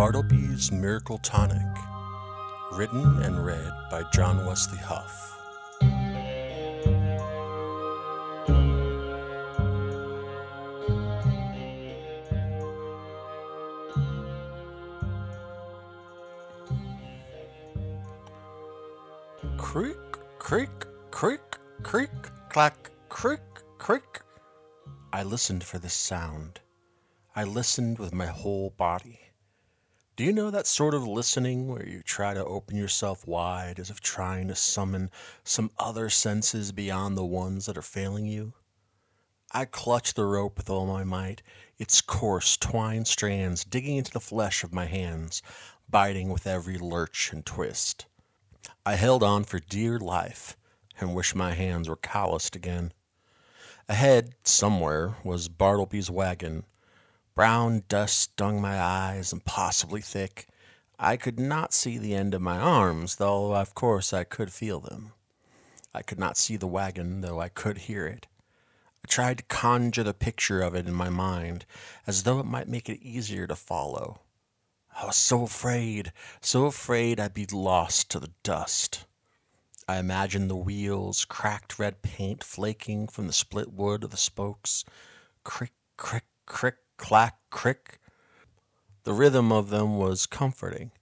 Bartleby's Miracle Tonic, written and read by John Wesley Huff. Creak, creak, creak, creak, clack, creak, creak. I listened for this sound. I listened with my whole body. Do you know that sort of listening where you try to open yourself wide as if trying to summon some other senses beyond the ones that are failing you? I clutched the rope with all my might, its coarse, twined strands digging into the flesh of my hands, biting with every lurch and twist. I held on for dear life and wish my hands were calloused again. Ahead, somewhere, was Bartleby's wagon. Brown dust stung my eyes, impossibly thick. I could not see the end of my arms, though of course I could feel them. I could not see the wagon, though I could hear it. I tried to conjure the picture of it in my mind, as though it might make it easier to follow. I was so afraid, so afraid I'd be lost to the dust. I imagined the wheels, cracked red paint flaking from the split wood of the spokes. Crick, crick, crick, clack, crick. The rhythm of them was comforting,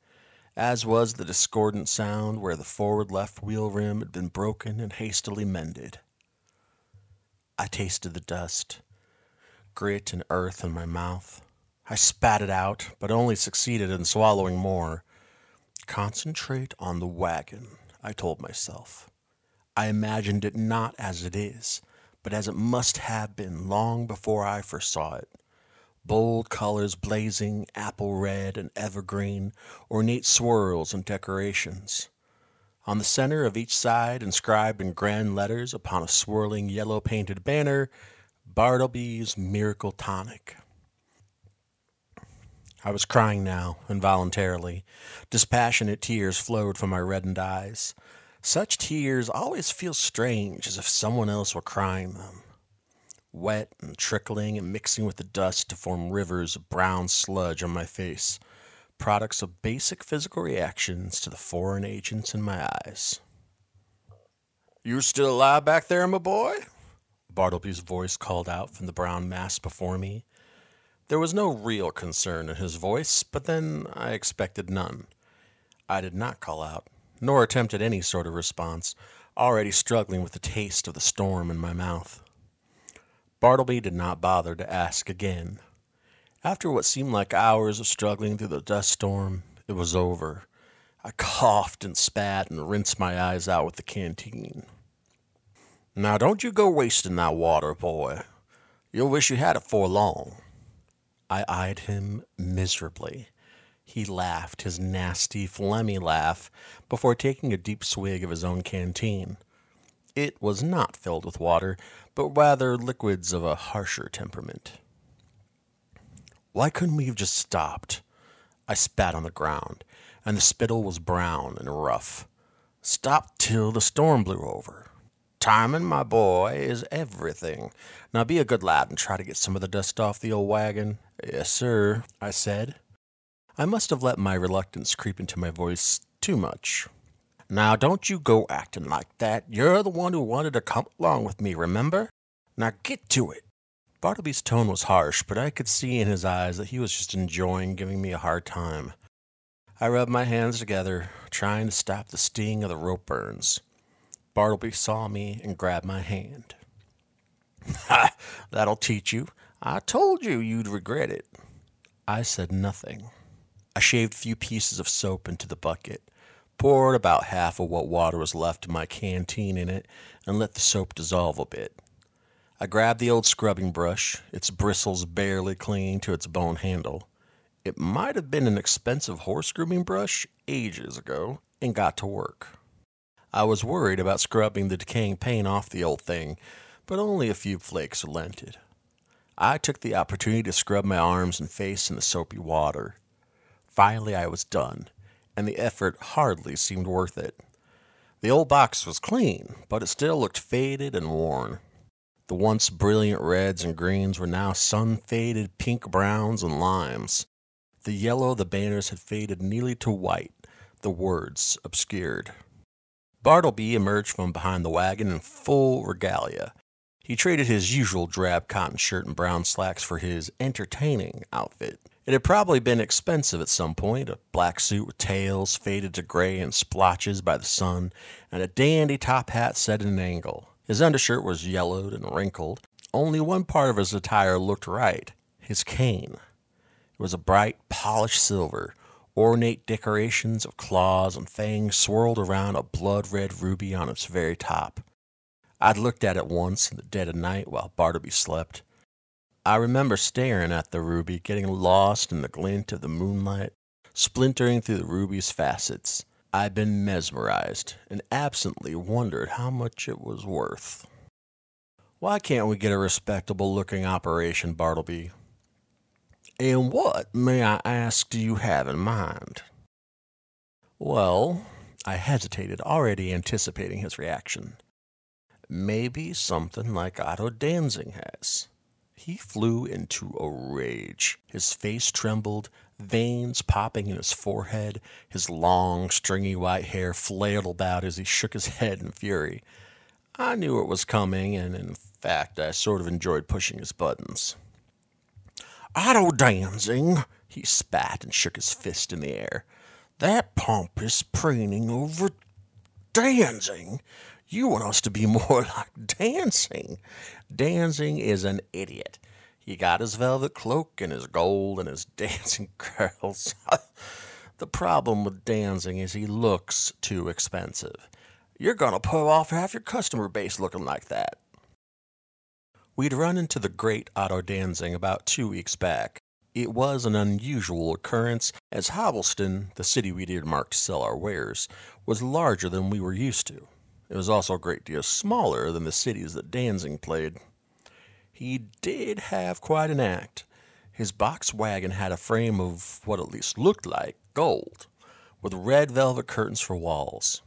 as was the discordant sound where the forward left wheel rim had been broken and hastily mended. I tasted the dust, grit and earth in my mouth. I spat it out, but only succeeded in swallowing more. Concentrate on the wagon, I told myself. I imagined it not as it is, but as it must have been long before I first saw it. Bold colors blazing, apple red and evergreen, ornate swirls and decorations. On the center of each side, inscribed in grand letters upon a swirling yellow painted banner, Bartleby's Miracle Tonic. I was crying now, involuntarily. Dispassionate tears flowed from my reddened eyes. Such tears always feel strange, as if someone else were crying them. Wet and trickling and mixing with the dust to form rivers of brown sludge on my face, products of basic physical reactions to the foreign agents in my eyes. You're still alive back there, my boy? Bartleby's voice called out from the brown mass before me. There was no real concern in his voice, but then I expected none. I did not call out, nor attempted any sort of response, already struggling with the taste of the storm in my mouth. Bartleby did not bother to ask again. After what seemed like hours of struggling through the dust storm, it was over. I coughed and spat and rinsed my eyes out with the canteen. Now don't you go wasting that water, boy. You'll wish you had it for long. I eyed him miserably. He laughed his nasty, phlegmy laugh before taking a deep swig of his own canteen. It was not filled with water, but rather liquids of a harsher temperament. Why couldn't we have just stopped? I spat on the ground, and the spittle was brown and rough. Stop till the storm blew over. Timing, my boy, is everything. Now be a good lad and try to get some of the dust off the old wagon. Yes, sir, I said. I must have let my reluctance creep into my voice too much. Now, don't you go acting like that. You're the one who wanted to come along with me, remember? Now get to it. Bartleby's tone was harsh, but I could see in his eyes that he was just enjoying giving me a hard time. I rubbed my hands together, trying to stop the sting of the rope burns. Bartleby saw me and grabbed my hand. Ha! That'll teach you. I told you you'd regret it. I said nothing. I shaved a few pieces of soap into the bucket, poured about half of what water was left in my canteen in it, and let the soap dissolve a bit. I grabbed the old scrubbing brush, its bristles barely clinging to its bone handle. It might have been an expensive horse grooming brush ages ago, and got to work. I was worried about scrubbing the decaying paint off the old thing, but only a few flakes relented. I took the opportunity to scrub my arms and face in the soapy water. Finally, I was done, and the effort hardly seemed worth it. The old box was clean, but it still looked faded and worn. The once brilliant reds and greens were now sun faded pink browns and limes. The yellow of the banners had faded nearly to white, the words obscured. Bartleby emerged from behind the wagon in full regalia. He traded his usual drab cotton shirt and brown slacks for his entertaining outfit. It had probably been expensive at some point a black suit with tails faded to gray and splotches by the sun, and a dandy top hat set at an angle. His undershirt was yellowed and wrinkled. Only one part of his attire looked right his cane. It was a bright, polished silver. Ornate decorations of claws and fangs swirled around a blood red ruby on its very top. I'd looked at it once in the dead of night while Bartleby slept. I remember staring at the ruby, getting lost in the glint of the moonlight, splintering through the ruby's facets. I'd been mesmerized and absently wondered how much it was worth. Why can't we get a respectable looking operation, Bartleby? And what, may I ask, do you have in mind? Well, I hesitated, already anticipating his reaction. Maybe something like Otto Danzing has. He flew into a rage. His face trembled, veins popping in his forehead, his long, stringy white hair flailed about as he shook his head in fury. I knew it was coming, and in fact, I sort of enjoyed pushing his buttons. Otto Danzing, he spat and shook his fist in the air. That pompous preening over Danzing. You want us to be more like Danzing. Danzing is an idiot. He got his velvet cloak and his gold and his dancing curls. the problem with Danzing is he looks too expensive. You're going to pull off half your customer base looking like that. We'd run into the great Otto Danzing about two weeks back. It was an unusual occurrence, as Hobbleston, the city we'd earmarked to sell our wares, was larger than we were used to. It was also a great deal smaller than the cities that Danzing played. He did have quite an act. His box wagon had a frame of what at least looked like gold, with red velvet curtains for walls.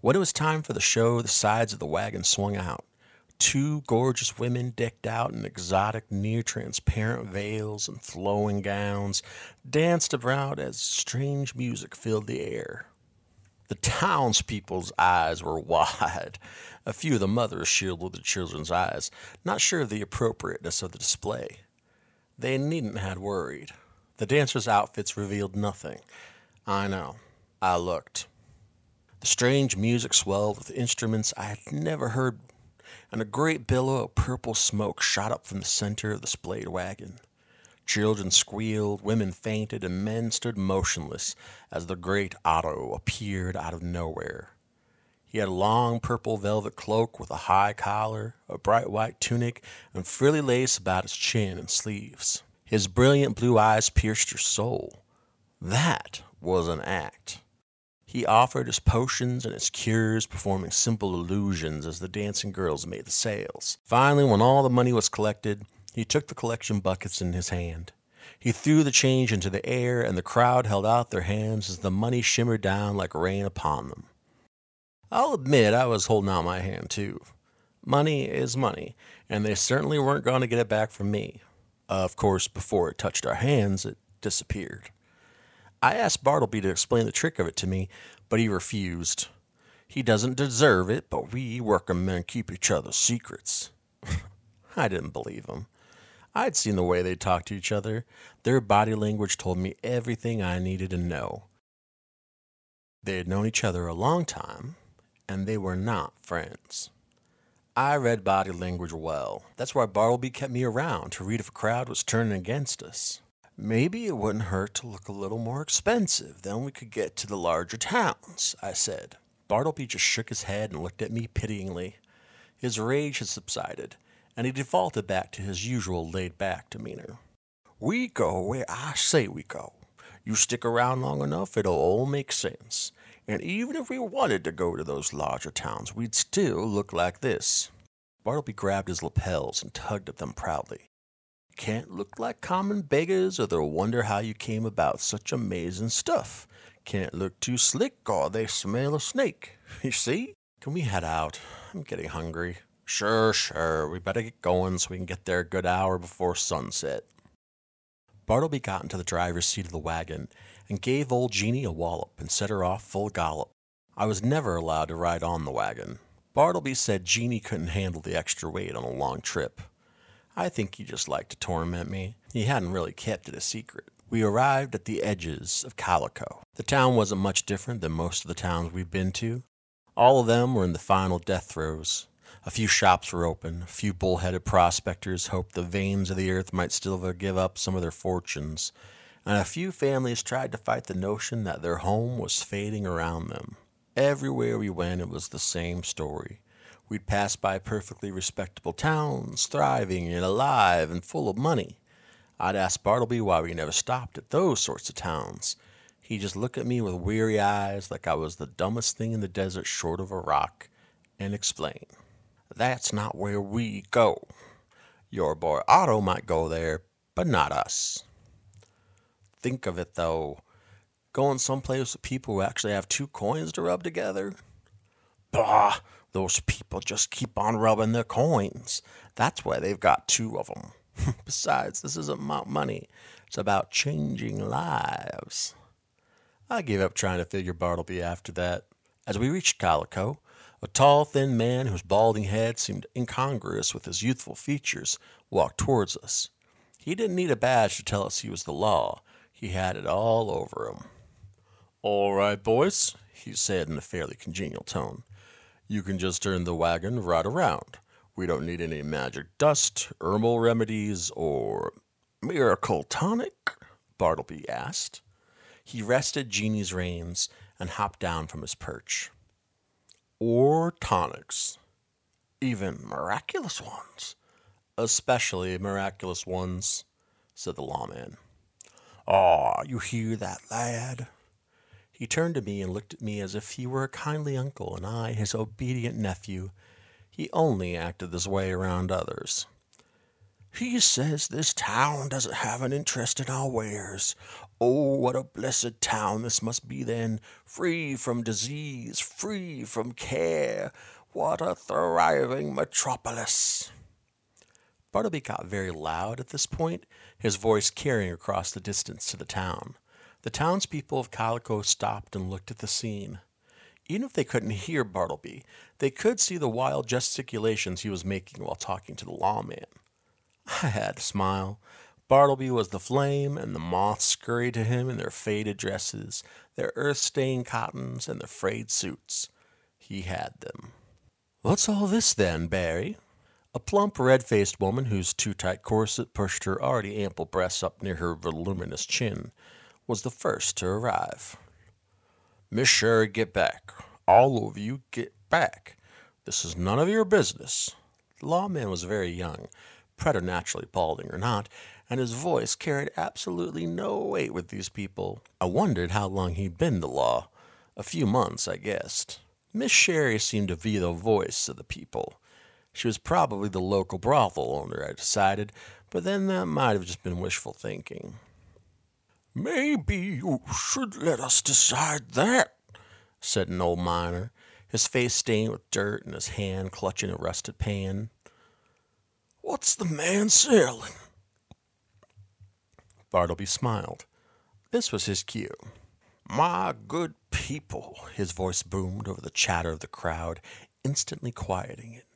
When it was time for the show, the sides of the wagon swung out. Two gorgeous women, decked out in exotic, near transparent veils and flowing gowns, danced about as strange music filled the air. The townspeople's eyes were wide. A few of the mothers shielded the children's eyes, not sure of the appropriateness of the display. They needn't have worried. The dancers' outfits revealed nothing. I know. I looked. The strange music swelled with instruments I had never heard and a great billow of purple smoke shot up from the center of the splayed wagon. Children squealed, women fainted, and men stood motionless as the great Otto appeared out of nowhere. He had a long purple velvet cloak with a high collar, a bright white tunic, and frilly lace about his chin and sleeves. His brilliant blue eyes pierced your soul. That was an act. He offered his potions and his cures, performing simple illusions as the dancing girls made the sales. Finally, when all the money was collected, he took the collection buckets in his hand. He threw the change into the air, and the crowd held out their hands as the money shimmered down like rain upon them. I'll admit I was holding out my hand, too. Money is money, and they certainly weren't going to get it back from me. Of course, before it touched our hands, it disappeared. I asked Bartleby to explain the trick of it to me, but he refused. He doesn't deserve it, but we working men keep each other's secrets. I didn't believe him. I'd seen the way they talked to each other. Their body language told me everything I needed to know. They had known each other a long time, and they were not friends. I read body language well. That's why Bartleby kept me around to read if a crowd was turning against us. Maybe it wouldn't hurt to look a little more expensive, then we could get to the larger towns, I said. Bartleby just shook his head and looked at me pityingly. His rage had subsided, and he defaulted back to his usual laid back demeanor. We go where I say we go. You stick around long enough, it'll all make sense. And even if we wanted to go to those larger towns, we'd still look like this. Bartleby grabbed his lapels and tugged at them proudly can't look like common beggars, or they'll wonder how you came about such amazing stuff. Can't look too slick, or they smell a snake. You see? Can we head out? I'm getting hungry. Sure, sure. We better get going so we can get there a good hour before sunset. Bartleby got into the driver's seat of the wagon and gave old Jeanie a wallop and set her off full gallop. I was never allowed to ride on the wagon. Bartleby said Jeanie couldn't handle the extra weight on a long trip. I think he just liked to torment me. He hadn't really kept it a secret. We arrived at the edges of Calico. The town wasn't much different than most of the towns we've been to. All of them were in the final death throes. A few shops were open. A few bullheaded prospectors hoped the veins of the earth might still give up some of their fortunes. And a few families tried to fight the notion that their home was fading around them. Everywhere we went, it was the same story. We'd pass by perfectly respectable towns, thriving and alive and full of money. I'd ask Bartleby why we never stopped at those sorts of towns. He'd just look at me with weary eyes like I was the dumbest thing in the desert short of a rock and explain. That's not where we go. Your boy Otto might go there, but not us. Think of it though. Going someplace with people who actually have two coins to rub together? Bah! Those people just keep on rubbing their coins. That's why they've got two of them. Besides, this isn't about money, it's about changing lives. I gave up trying to figure Bartleby after that. As we reached Calico, a tall, thin man whose balding head seemed incongruous with his youthful features walked towards us. He didn't need a badge to tell us he was the law. He had it all over him. All right, boys, he said in a fairly congenial tone. You can just turn the wagon right around. We don't need any magic dust, herbal remedies, or miracle tonic? Bartleby asked. He rested Jeanie's reins and hopped down from his perch or tonics, even miraculous ones, especially miraculous ones, said the lawman. Ah, you hear that, lad? He turned to me and looked at me as if he were a kindly uncle and I his obedient nephew. He only acted this way around others. He says this town doesn't have an interest in our wares. Oh, what a blessed town this must be then, free from disease, free from care. What a thriving metropolis. Bartleby got very loud at this point, his voice carrying across the distance to the town. The townspeople of Calico stopped and looked at the scene. Even if they couldn't hear Bartleby, they could see the wild gesticulations he was making while talking to the lawman. I had to smile. Bartleby was the flame, and the moths scurried to him in their faded dresses, their earth stained cottons, and their frayed suits. He had them. What's all this, then, Barry? A plump, red faced woman whose too tight corset pushed her already ample breasts up near her voluminous chin was the first to arrive. Miss Sherry, get back. All of you get back. This is none of your business. The lawman was very young, preternaturally balding or not, and his voice carried absolutely no weight with these people. I wondered how long he'd been the law. A few months, I guessed. Miss Sherry seemed to be the voice of the people. She was probably the local brothel owner, I decided, but then that might have just been wishful thinking. Maybe you should let us decide that, said an old miner, his face stained with dirt and his hand clutching a rusted pan. What's the man selling? Bartleby smiled. This was his cue. My good people, his voice boomed over the chatter of the crowd, instantly quieting it.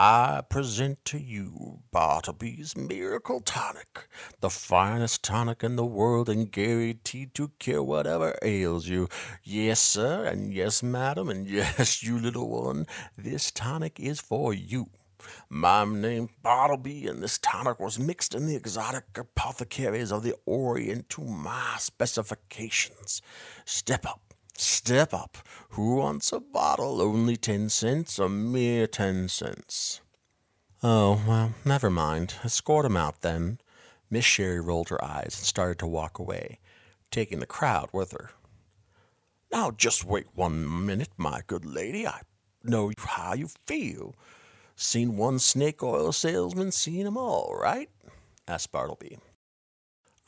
I present to you Bartleby's Miracle Tonic, the finest tonic in the world and guaranteed to cure whatever ails you. Yes, sir, and yes, madam, and yes, you little one, this tonic is for you. My name Bartleby, and this tonic was mixed in the exotic apothecaries of the Orient to my specifications. Step up, step up. Who wants a bottle? Only ten cents, a mere ten cents. Oh, well, never mind. Escort him out then. Miss Sherry rolled her eyes and started to walk away, taking the crowd with her. Now, just wait one minute, my good lady. I know how you feel. Seen one snake oil salesman, seen 'em all, right? asked Bartleby.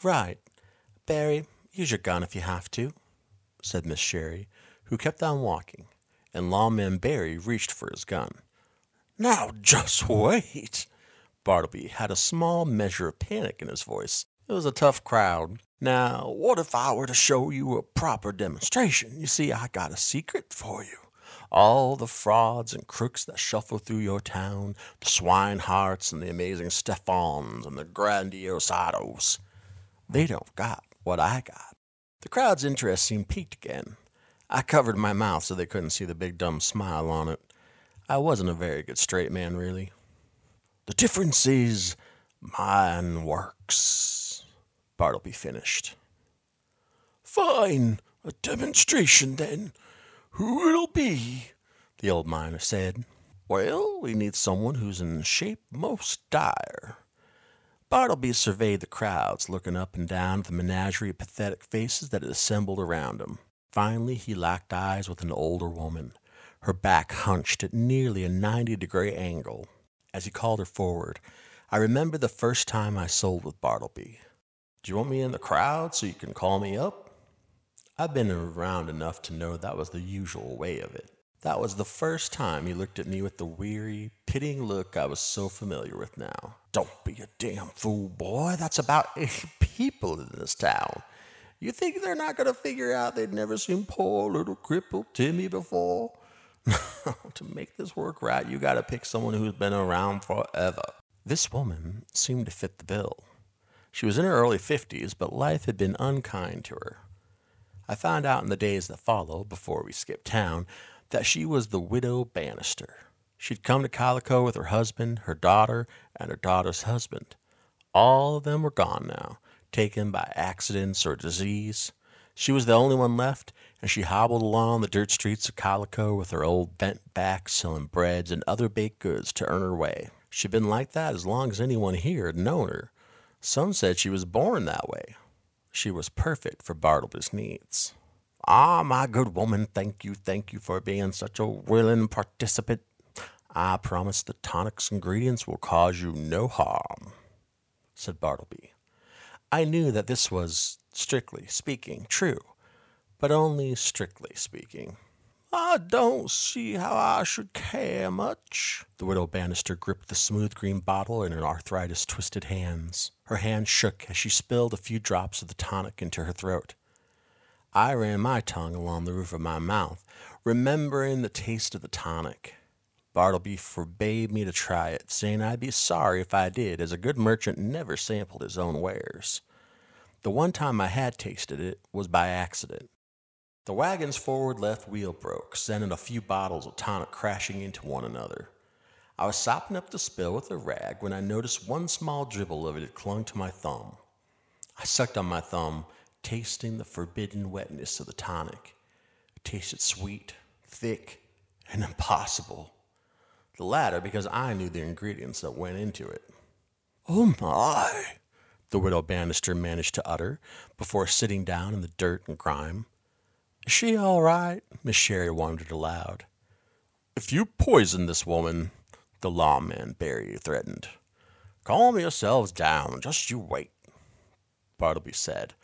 Right. Barry, use your gun if you have to, said Miss Sherry, who kept on walking, and Lawman Barry reached for his gun. Now, just wait. Bartleby had a small measure of panic in his voice. It was a tough crowd. Now, what if I were to show you a proper demonstration? You see, I got a secret for you. All the frauds and crooks that shuffle through your town, the swinehearts and the amazing Stephans and the grandiose Ottos, they don't got what I got. The crowd's interest seemed piqued again. I covered my mouth so they couldn't see the big dumb smile on it. I wasn't a very good straight man, really. The difference is mine works. Bartleby finished. Fine, a demonstration then. Who it'll be? The old miner said. Well, we need someone who's in shape most dire. Bartleby surveyed the crowds, looking up and down at the menagerie of pathetic faces that had assembled around him. Finally, he locked eyes with an older woman, her back hunched at nearly a 90 degree angle. As he called her forward, I remember the first time I sold with Bartleby. Do you want me in the crowd so you can call me up? I've been around enough to know that was the usual way of it. That was the first time he looked at me with the weary, pitying look I was so familiar with now. Don't be a damn fool, boy. That's about eight people in this town. You think they're not going to figure out they'd never seen poor little crippled Timmy before? to make this work right, you got to pick someone who's been around forever. This woman seemed to fit the bill. She was in her early 50s, but life had been unkind to her. I found out in the days that followed, before we skipped town, that she was the widow Bannister. She'd come to Calico with her husband, her daughter, and her daughter's husband. All of them were gone now, taken by accidents or disease. She was the only one left, and she hobbled along the dirt streets of Calico with her old bent back, selling breads and other baked goods to earn her way. She'd been like that as long as anyone here had known her. Some said she was born that way. She was perfect for Bartleby's needs. Ah, my good woman, thank you, thank you for being such a willing participant. I promise the tonic's ingredients will cause you no harm, said Bartleby. I knew that this was, strictly speaking, true, but only strictly speaking. I don't see how I should care much. The widow Bannister gripped the smooth green bottle in her arthritis twisted hands. Her hand shook as she spilled a few drops of the tonic into her throat. I ran my tongue along the roof of my mouth, remembering the taste of the tonic. Bartleby forbade me to try it, saying I'd be sorry if I did, as a good merchant never sampled his own wares. The one time I had tasted it was by accident. The wagon's forward left wheel broke, sending a few bottles of tonic crashing into one another. I was sopping up the spill with a rag when I noticed one small dribble of it had clung to my thumb. I sucked on my thumb, tasting the forbidden wetness of the tonic. It tasted sweet, thick, and impossible. The latter because I knew the ingredients that went into it. Oh my, the widow Bannister managed to utter before sitting down in the dirt and grime. Is she all right? Miss Sherry wondered aloud. If you poison this woman, the lawman Barry threatened. Calm yourselves down, just you wait, Bartleby said,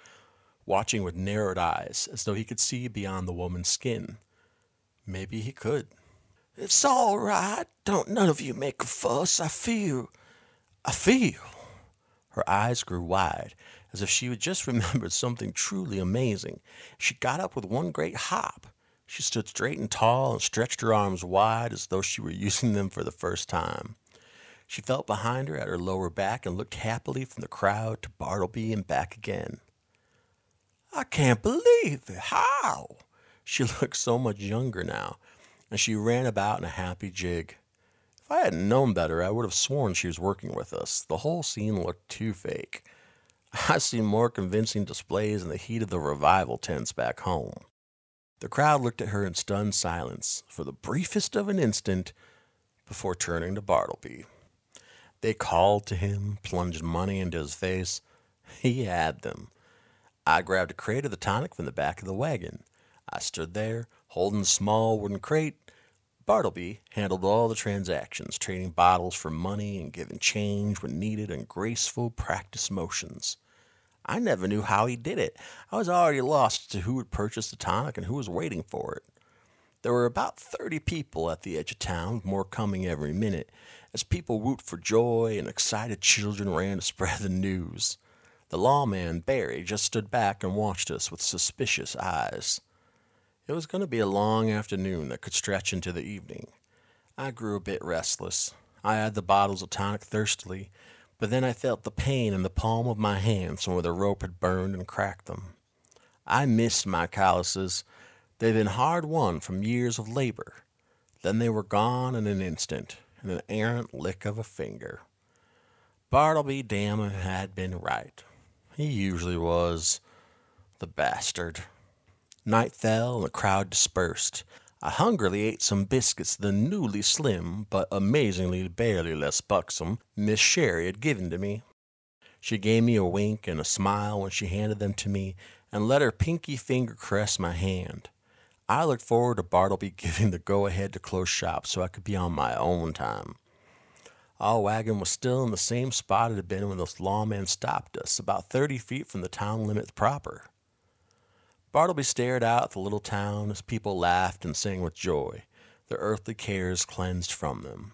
watching with narrowed eyes as though he could see beyond the woman's skin. Maybe he could. It's all right. Don't none of you make a fuss. I feel. I feel. Her eyes grew wide as if she had just remembered something truly amazing. She got up with one great hop. She stood straight and tall and stretched her arms wide as though she were using them for the first time. She felt behind her at her lower back and looked happily from the crowd to Bartleby and back again. I can't believe it. How? She looked so much younger now, and she ran about in a happy jig. If I hadn't known better, I would have sworn she was working with us. The whole scene looked too fake. I've seen more convincing displays in the heat of the revival tents back home. The crowd looked at her in stunned silence for the briefest of an instant before turning to Bartleby. They called to him, plunged money into his face. He had them. I grabbed a crate of the tonic from the back of the wagon. I stood there, holding the small wooden crate. Bartleby handled all the transactions, trading bottles for money and giving change when needed in graceful, practiced motions. I never knew how he did it. I was already lost to who had purchased the tonic and who was waiting for it. There were about 30 people at the edge of town, more coming every minute, as people whooped for joy and excited children ran to spread the news. The lawman, Barry, just stood back and watched us with suspicious eyes. It was going to be a long afternoon that could stretch into the evening. I grew a bit restless. I eyed the bottles of tonic thirstily, but then I felt the pain in the palm of my hands from where the rope had burned and cracked them. I missed my calluses. They'd been hard won from years of labor. Then they were gone in an instant, in an errant lick of a finger. Bartleby Damon had been right. He usually was. The bastard. Night fell and the crowd dispersed. I hungrily ate some biscuits the newly slim, but amazingly barely less buxom, Miss Sherry had given to me. She gave me a wink and a smile when she handed them to me, and let her pinky finger caress my hand. I looked forward to Bartleby giving the go ahead to close shop so I could be on my own time. Our wagon was still in the same spot it had been when those lawmen stopped us, about thirty feet from the town limit proper. Bartleby stared out at the little town as people laughed and sang with joy, their earthly cares cleansed from them.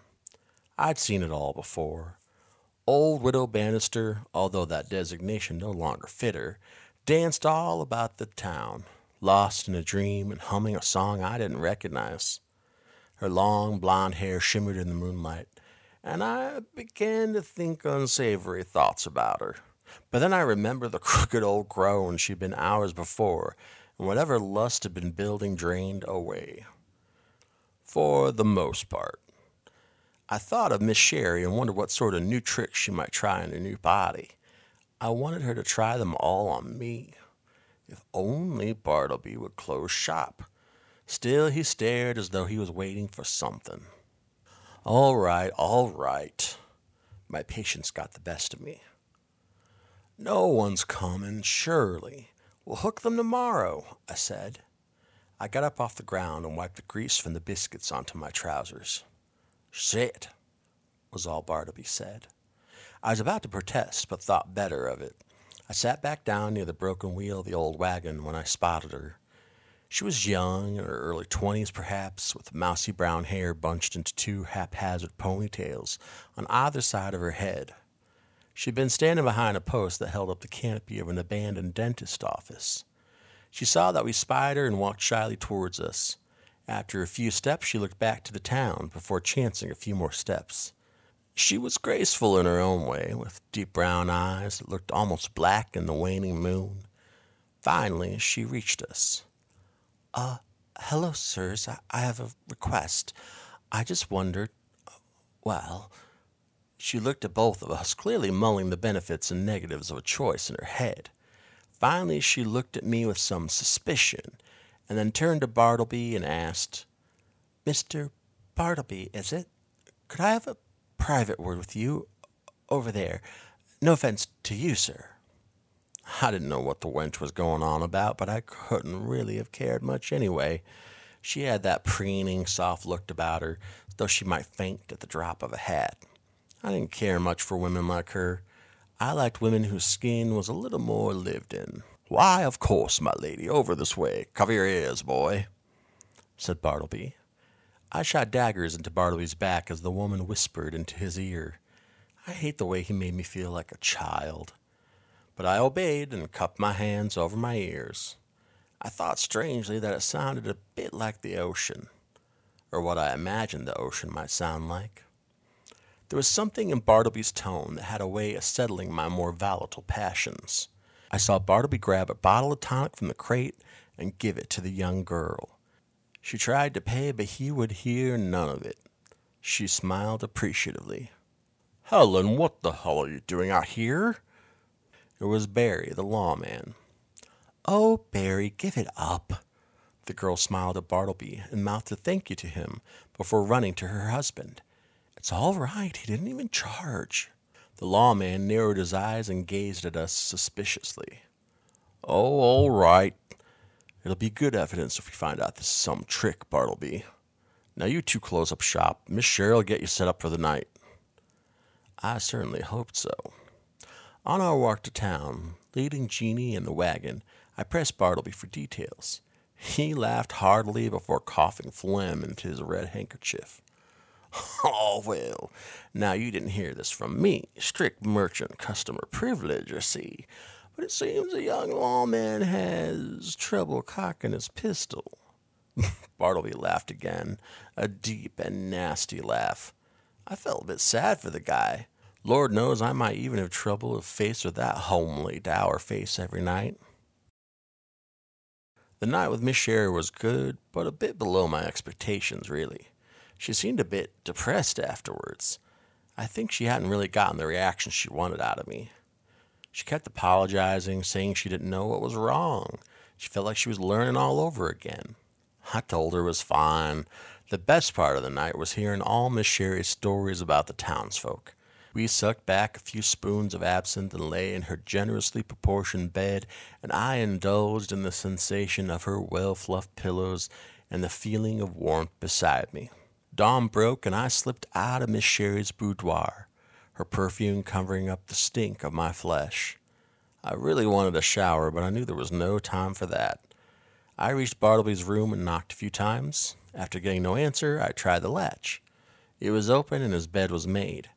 I'd seen it all before. Old Widow Bannister, although that designation no longer fit her, danced all about the town, lost in a dream and humming a song I didn't recognize. Her long blonde hair shimmered in the moonlight, and I began to think unsavory thoughts about her. But then I remembered the crooked old groan she'd been hours before, and whatever lust had been building drained away. For the most part. I thought of Miss Sherry and wondered what sort of new tricks she might try in her new body. I wanted her to try them all on me. If only Bartleby would close shop. Still, he stared as though he was waiting for something. All right, all right. My patience got the best of me. No one's coming, surely. We'll hook them tomorrow, I said. I got up off the ground and wiped the grease from the biscuits onto my trousers. Shit, was all Bartleby said. I was about to protest, but thought better of it. I sat back down near the broken wheel of the old wagon when I spotted her. She was young, in her early twenties perhaps, with mousy brown hair bunched into two haphazard ponytails on either side of her head. She'd been standing behind a post that held up the canopy of an abandoned dentist office. She saw that we spied her and walked shyly towards us. After a few steps, she looked back to the town before chancing a few more steps. She was graceful in her own way, with deep brown eyes that looked almost black in the waning moon. Finally, she reached us. Uh, hello, sirs. I, have a request. I just wondered. Well, she looked at both of us, clearly mulling the benefits and negatives of a choice in her head. Finally, she looked at me with some suspicion, and then turned to Bartleby and asked, Mr. Bartleby, is it? Could I have a private word with you over there? No offense to you, sir. I didn't know what the wench was going on about, but I couldn't really have cared much anyway. She had that preening, soft look about her, though she might faint at the drop of a hat. I didn't care much for women like her. I liked women whose skin was a little more lived in. Why, of course, my lady, over this way. Cover your ears, boy, said Bartleby. I shot daggers into Bartleby's back as the woman whispered into his ear. I hate the way he made me feel like a child but I obeyed and cupped my hands over my ears. I thought strangely that it sounded a bit like the ocean, or what I imagined the ocean might sound like. There was something in Bartleby's tone that had a way of settling my more volatile passions. I saw Bartleby grab a bottle of tonic from the crate and give it to the young girl. She tried to pay, but he would hear none of it. She smiled appreciatively. Helen, what the hell are you doing out here? It was Barry, the lawman. Oh, Barry, give it up. The girl smiled at Bartleby and mouthed a thank you to him before running to her husband. It's all right. He didn't even charge. The lawman narrowed his eyes and gazed at us suspiciously. Oh, all right. It'll be good evidence if we find out this is some trick, Bartleby. Now you two close up shop. Miss Sherry will get you set up for the night. I certainly hoped so. On our walk to town, leading Jeanie in the wagon, I pressed Bartleby for details. He laughed heartily before coughing phlegm into his red handkerchief. Oh, well, now you didn't hear this from me. Strict merchant customer privilege, you see. But it seems the young lawman has trouble cocking his pistol. Bartleby laughed again, a deep and nasty laugh. I felt a bit sad for the guy. Lord knows I might even have trouble if faced with that homely, dour face every night. The night with Miss Sherry was good, but a bit below my expectations, really. She seemed a bit depressed afterwards. I think she hadn't really gotten the reaction she wanted out of me. She kept apologizing, saying she didn't know what was wrong. She felt like she was learning all over again. I told her it was fine. The best part of the night was hearing all Miss Sherry's stories about the townsfolk. We sucked back a few spoons of absinthe and lay in her generously proportioned bed, and I indulged in the sensation of her well fluffed pillows and the feeling of warmth beside me. Dawn broke, and I slipped out of Miss Sherry's boudoir, her perfume covering up the stink of my flesh. I really wanted a shower, but I knew there was no time for that. I reached Bartleby's room and knocked a few times. After getting no answer, I tried the latch. It was open, and his bed was made.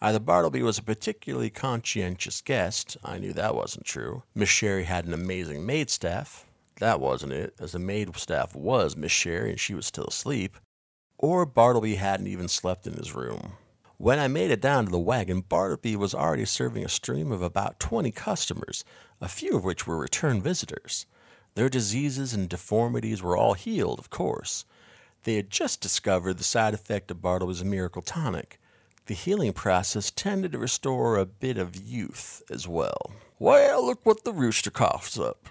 Either Bartleby was a particularly conscientious guest, I knew that wasn't true. Miss Sherry had an amazing maid staff, that wasn't it, as the maid staff was Miss Sherry and she was still asleep. Or Bartleby hadn't even slept in his room. When I made it down to the wagon, Bartleby was already serving a stream of about twenty customers, a few of which were return visitors. Their diseases and deformities were all healed, of course. They had just discovered the side effect of Bartleby's miracle tonic the healing process tended to restore a bit of youth as well. Well, look what the rooster coughs up.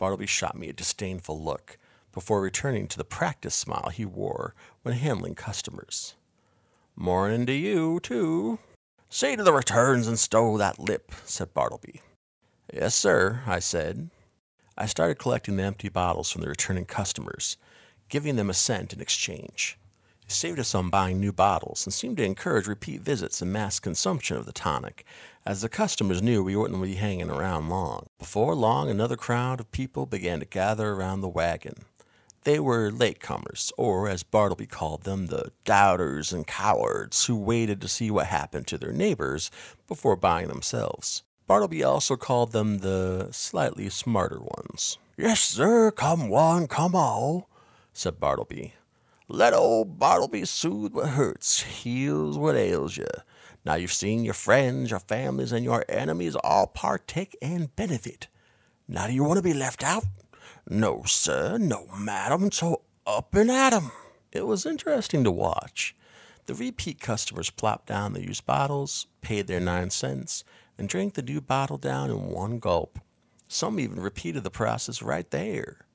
Bartleby shot me a disdainful look before returning to the practice smile he wore when handling customers. Morning to you, too. See to the returns and stow that lip, said Bartleby. Yes, sir, I said. I started collecting the empty bottles from the returning customers, giving them a cent in exchange It saved us on buying new bottles and seemed to encourage repeat visits and mass consumption of the tonic, as the customers knew we wouldn't be hanging around long. Before long, another crowd of people began to gather around the wagon. They were latecomers, or as Bartleby called them, the doubters and cowards who waited to see what happened to their neighbors before buying themselves. Bartleby also called them the slightly smarter ones. Yes, sir, come one, come all, said Bartleby. Let old Bartleby soothe what hurts, heals what ails you. Now you've seen your friends, your families, and your enemies all partake and benefit. Now do you want to be left out? No, sir, no, madam, so up and at 'em. It was interesting to watch. The repeat customers plopped down the used bottles, paid their nine cents, and drank the new bottle down in one gulp. Some even repeated the process right there.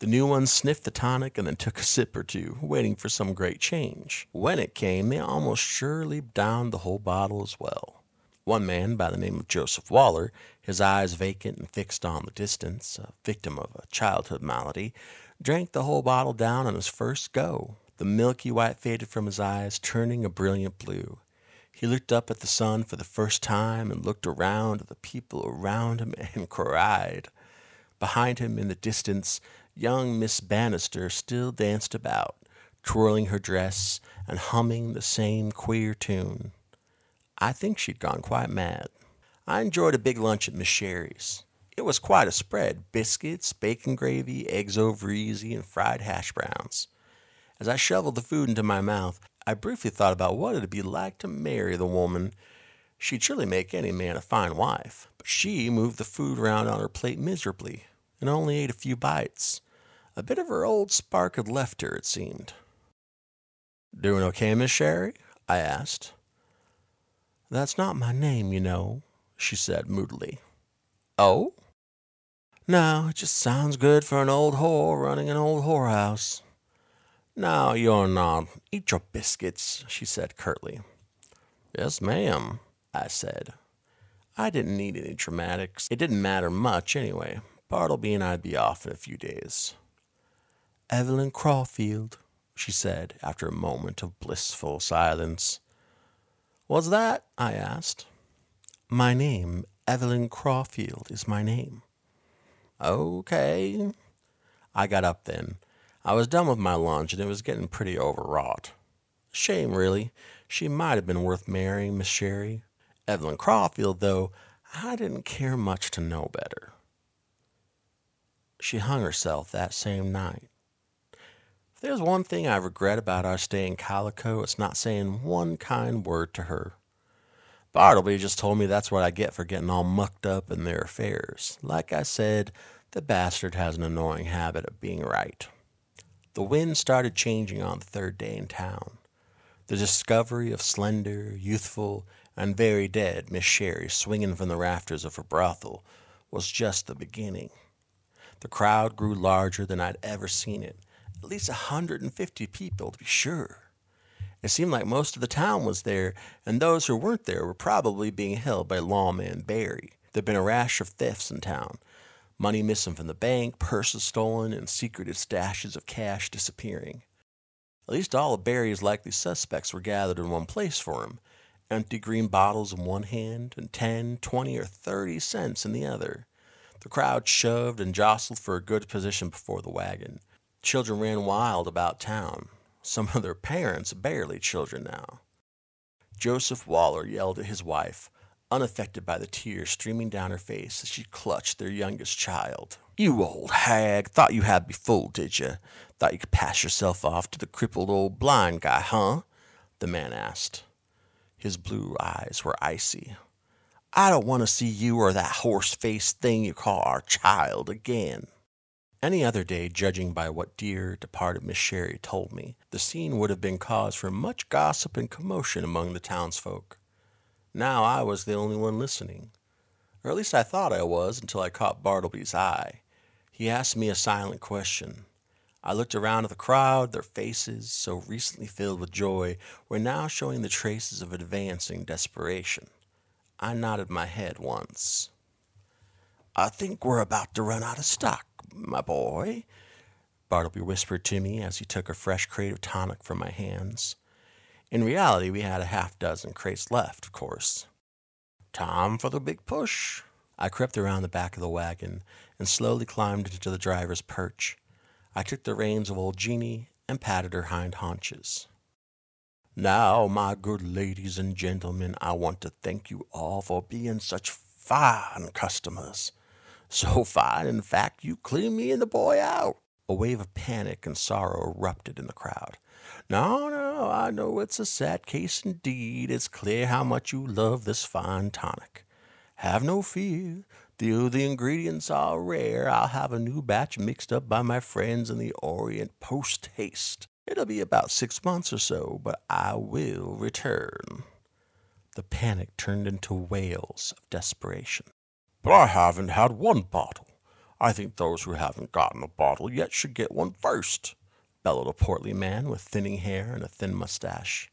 The new ones sniffed the tonic and then took a sip or two, waiting for some great change. When it came, they almost surely downed the whole bottle as well. One man, by the name of Joseph Waller, his eyes vacant and fixed on the distance, a victim of a childhood malady, drank the whole bottle down on his first go. The milky white faded from his eyes, turning a brilliant blue. He looked up at the sun for the first time and looked around at the people around him and cried. Behind him in the distance, young Miss Bannister still danced about, twirling her dress and humming the same queer tune. I think she'd gone quite mad. I enjoyed a big lunch at Miss Sherry's. It was quite a spread biscuits, bacon gravy, eggs over easy, and fried hash browns. As I shoveled the food into my mouth, I briefly thought about what it'd be like to marry the woman. She'd surely make any man a fine wife, but she moved the food around on her plate miserably, and only ate a few bites. A bit of her old spark had left her, it seemed. Doing okay, Miss Sherry? I asked. That's not my name, you know, she said moodily. Oh? No, it just sounds good for an old whore running an old whorehouse. No, you're not. Eat your biscuits, she said curtly. Yes, ma'am, I said. I didn't need any dramatics. It didn't matter much anyway. Bartleby and I'd be off in a few days. Evelyn Crawfield, she said after a moment of blissful silence. What's that? I asked. My name, Evelyn Crawfield, is my name. Okay. I got up then. I was done with my lunch and it was getting pretty overwrought. Shame, really. She might have been worth marrying, Miss Sherry. Evelyn Crawfield, though, I didn't care much to know better. She hung herself that same night. There's one thing I regret about our stay in Calico, it's not saying one kind word to her. Bartleby just told me that's what I get for getting all mucked up in their affairs. Like I said, the bastard has an annoying habit of being right. The wind started changing on the third day in town. The discovery of slender, youthful, and very dead Miss Sherry swinging from the rafters of her brothel was just the beginning. The crowd grew larger than I'd ever seen it, at least a hundred and fifty people to be sure. It seemed like most of the town was there, and those who weren't there were probably being held by lawman Barry. There'd been a rash of thefts in town, money missing from the bank, purses stolen, and secretive stashes of cash disappearing. At least all of Barry's likely suspects were gathered in one place for him, empty green bottles in one hand and ten, twenty, or thirty cents in the other. The crowd shoved and jostled for a good position before the wagon. Children ran wild about town, some of their parents barely children now. Joseph Waller yelled at his wife, unaffected by the tears streaming down her face as she clutched their youngest child. You old hag, thought you had me fooled, did you? Thought you could pass yourself off to the crippled old blind guy, huh? The man asked. His blue eyes were icy. I don't want to see you or that horse faced thing you call our child again. Any other day, judging by what dear, departed Miss Sherry told me, the scene would have been cause for much gossip and commotion among the townsfolk. Now I was the only one listening. Or at least I thought I was until I caught Bartleby's eye. He asked me a silent question. I looked around at the crowd. Their faces, so recently filled with joy, were now showing the traces of advancing desperation. I nodded my head once. I think we're about to run out of stock, my boy, Bartleby whispered to me as he took a fresh crate of tonic from my hands. In reality, we had a half dozen crates left, of course. Time for the big push. I crept around the back of the wagon and slowly climbed into the driver's perch. I took the reins of old Jeannie and patted her hind haunches. Now, my good ladies and gentlemen, I want to thank you all for being such fine customers. So fine, in fact, you cleaned me and the boy out. A wave of panic and sorrow erupted in the crowd. No, no, I know it's a sad case indeed. It's clear how much you love this fine tonic. Have no fear. Though the ingredients are rare, I'll have a new batch mixed up by my friends in the Orient post haste. It'll be about six months or so, but I will return. The panic turned into wails of desperation. But I haven't had one bottle. I think those who haven't gotten a bottle yet should get one first, bellowed a portly man with thinning hair and a thin mustache.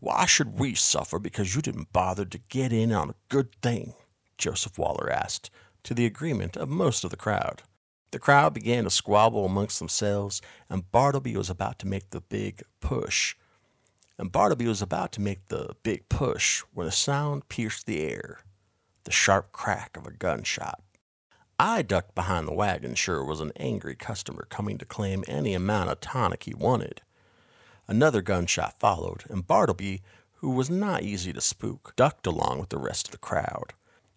Why should we suffer because you didn't bother to get in on a good thing? Joseph Waller asked, to the agreement of most of the crowd. The crowd began to squabble amongst themselves, and Bartleby was about to make the big push. And Bartleby was about to make the big push when a sound pierced the air the sharp crack of a gunshot. I ducked behind the wagon, sure was an angry customer coming to claim any amount of tonic he wanted. Another gunshot followed, and Bartleby, who was not easy to spook, ducked along with the rest of the crowd.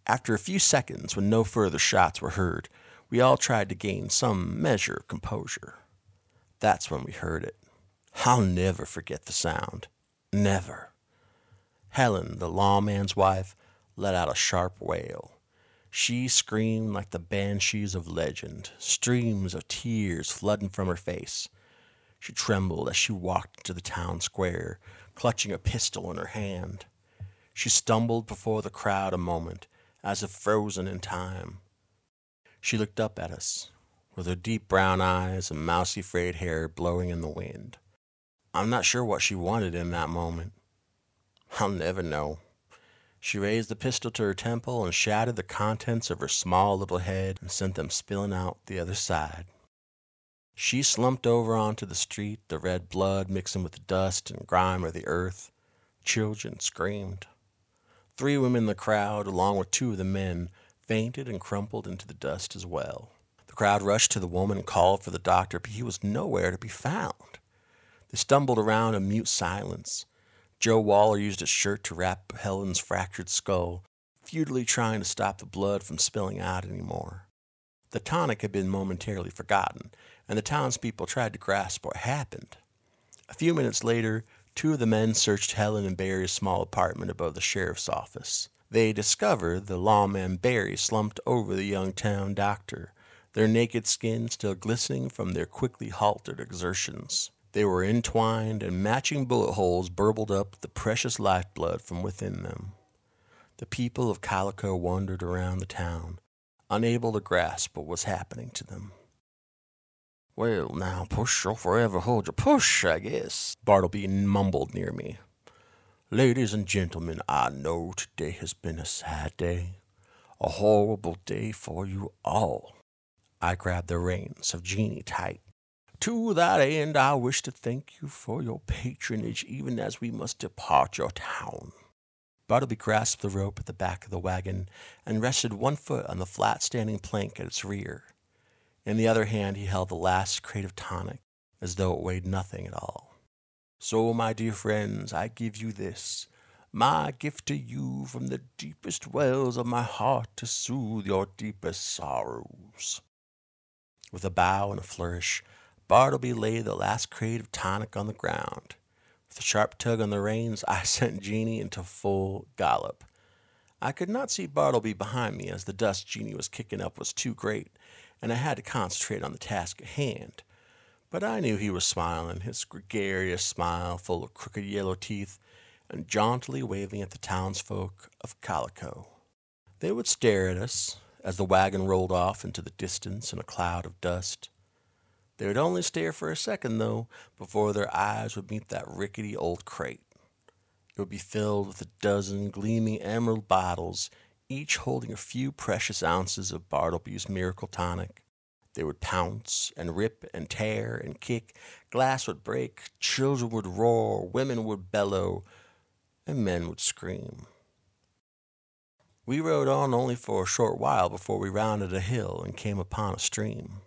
After a few seconds, when no further shots were heard, we all tried to gain some measure of composure. That's when we heard it. I'll never forget the sound. Never. Helen, the lawman's wife, let out a sharp wail. She screamed like the banshees of legend, streams of tears flooding from her face. She trembled as she walked into the town square, clutching a pistol in her hand. She stumbled before the crowd a moment, as if frozen in time. She looked up at us, with her deep brown eyes and mousy frayed hair blowing in the wind. I'm not sure what she wanted in that moment. I'll never know. She raised the pistol to her temple and shattered the contents of her small little head and sent them spilling out the other side. She slumped over onto the street, the red blood mixing with the dust and grime of the earth. Children screamed. Three women in the crowd, along with two of the men, fainted and crumpled into the dust as well. The crowd rushed to the woman and called for the doctor, but he was nowhere to be found. They stumbled around in mute silence. Joe Waller used his shirt to wrap Helen's fractured skull, futilely trying to stop the blood from spilling out any more. The tonic had been momentarily forgotten, and the townspeople tried to grasp what happened. A few minutes later, two of the men searched Helen and Barry's small apartment above the sheriff's office. They discovered the lawman Barry slumped over the young town doctor, their naked skin still glistening from their quickly halted exertions. They were entwined, and matching bullet holes burbled up the precious lifeblood from within them. The people of Calico wandered around the town, unable to grasp what was happening to them. Well, now, push or forever hold your push, I guess, Bartleby mumbled near me. Ladies and gentlemen, I know today has been a sad day, a horrible day for you all. I grabbed the reins of Jeannie tight. To that end, I wish to thank you for your patronage, even as we must depart your town. Bartleby grasped the rope at the back of the wagon and rested one foot on the flat standing plank at its rear. In the other hand, he held the last crate of tonic, as though it weighed nothing at all. So, my dear friends, I give you this, my gift to you from the deepest wells of my heart to soothe your deepest sorrows. With a bow and a flourish, Bartleby laid the last crate of tonic on the ground. With a sharp tug on the reins, I sent Jeannie into full gallop. I could not see Bartleby behind me, as the dust Jeannie was kicking up was too great, and I had to concentrate on the task at hand. But I knew he was smiling, his gregarious smile full of crooked yellow teeth, and jauntily waving at the townsfolk of Calico. They would stare at us as the wagon rolled off into the distance in a cloud of dust. They would only stare for a second, though, before their eyes would meet that rickety old crate. It would be filled with a dozen gleaming emerald bottles, each holding a few precious ounces of Bartleby's miracle tonic. They would pounce and rip and tear and kick. Glass would break, children would roar, women would bellow, and men would scream. We rode on only for a short while before we rounded a hill and came upon a stream.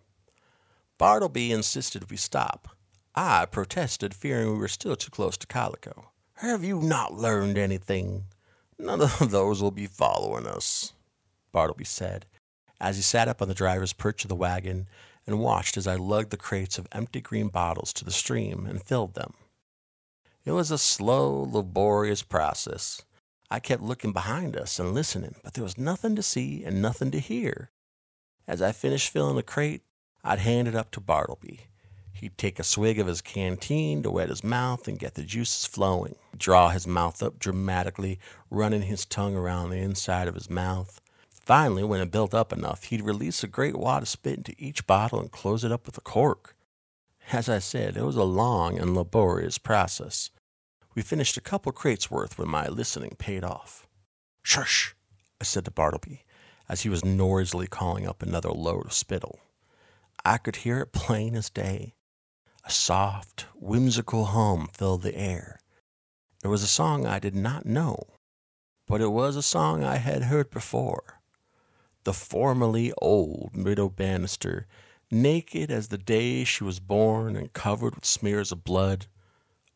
Bartleby insisted we stop. I protested, fearing we were still too close to Calico. Have you not learned anything? None of those will be following us, Bartleby said, as he sat up on the driver's perch of the wagon and watched as I lugged the crates of empty green bottles to the stream and filled them. It was a slow, laborious process. I kept looking behind us and listening, but there was nothing to see and nothing to hear. As I finished filling the crate, I'd hand it up to Bartleby. He'd take a swig of his canteen to wet his mouth and get the juices flowing, draw his mouth up dramatically, running his tongue around the inside of his mouth. Finally, when it built up enough, he'd release a great wad of spit into each bottle and close it up with a cork. As I said, it was a long and laborious process. We finished a couple crates worth when my listening paid off. Shush, I said to Bartleby, as he was noisily calling up another load of spittle. I could hear it plain as day. A soft, whimsical hum filled the air. It was a song I did not know, but it was a song I had heard before. The formerly old Widow Bannister, naked as the day she was born and covered with smears of blood,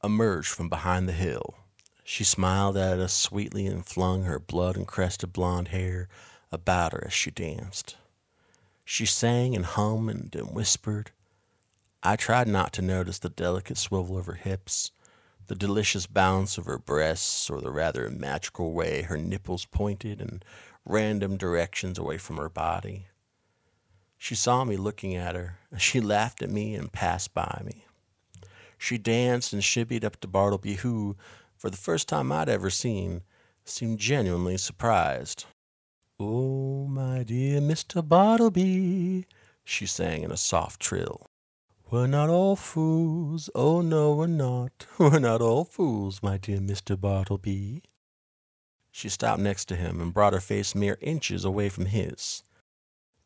emerged from behind the hill. She smiled at us sweetly and flung her blood encrusted blonde hair about her as she danced. She sang and hummed and whispered. I tried not to notice the delicate swivel of her hips, the delicious bounce of her breasts, or the rather magical way her nipples pointed in random directions away from her body. She saw me looking at her. And she laughed at me and passed by me. She danced and shibbied up to Bartleby, who, for the first time I'd ever seen, seemed genuinely surprised. Oh, my dear Mr. Bartleby, she sang in a soft trill. We're not all fools, oh no, we're not. We're not all fools, my dear Mr. Bartleby. She stopped next to him and brought her face mere inches away from his.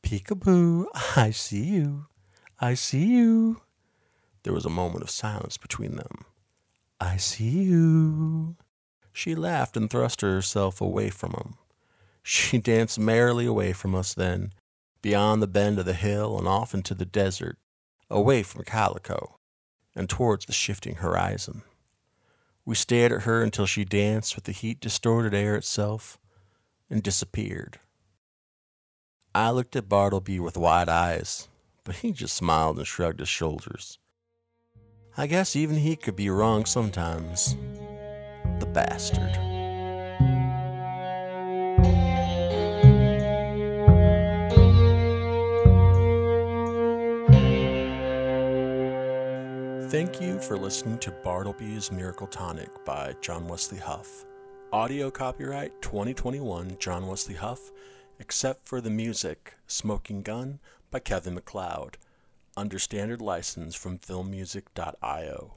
Peekaboo, I see you. I see you. There was a moment of silence between them. I see you. She laughed and thrust herself away from him. She danced merrily away from us then, beyond the bend of the hill and off into the desert, away from Calico. and towards the shifting horizon. We stared at her until she danced with the heat distorted air itself and disappeared. I looked at Bartleby with wide eyes, but he just smiled and shrugged his shoulders. I guess even he could be wrong sometimes. The bastard. Thank you for listening to Bartleby's Miracle Tonic by John Wesley Huff. Audio copyright 2021 John Wesley Huff, except for the music Smoking Gun by Kevin MacLeod, under standard license from filmmusic.io.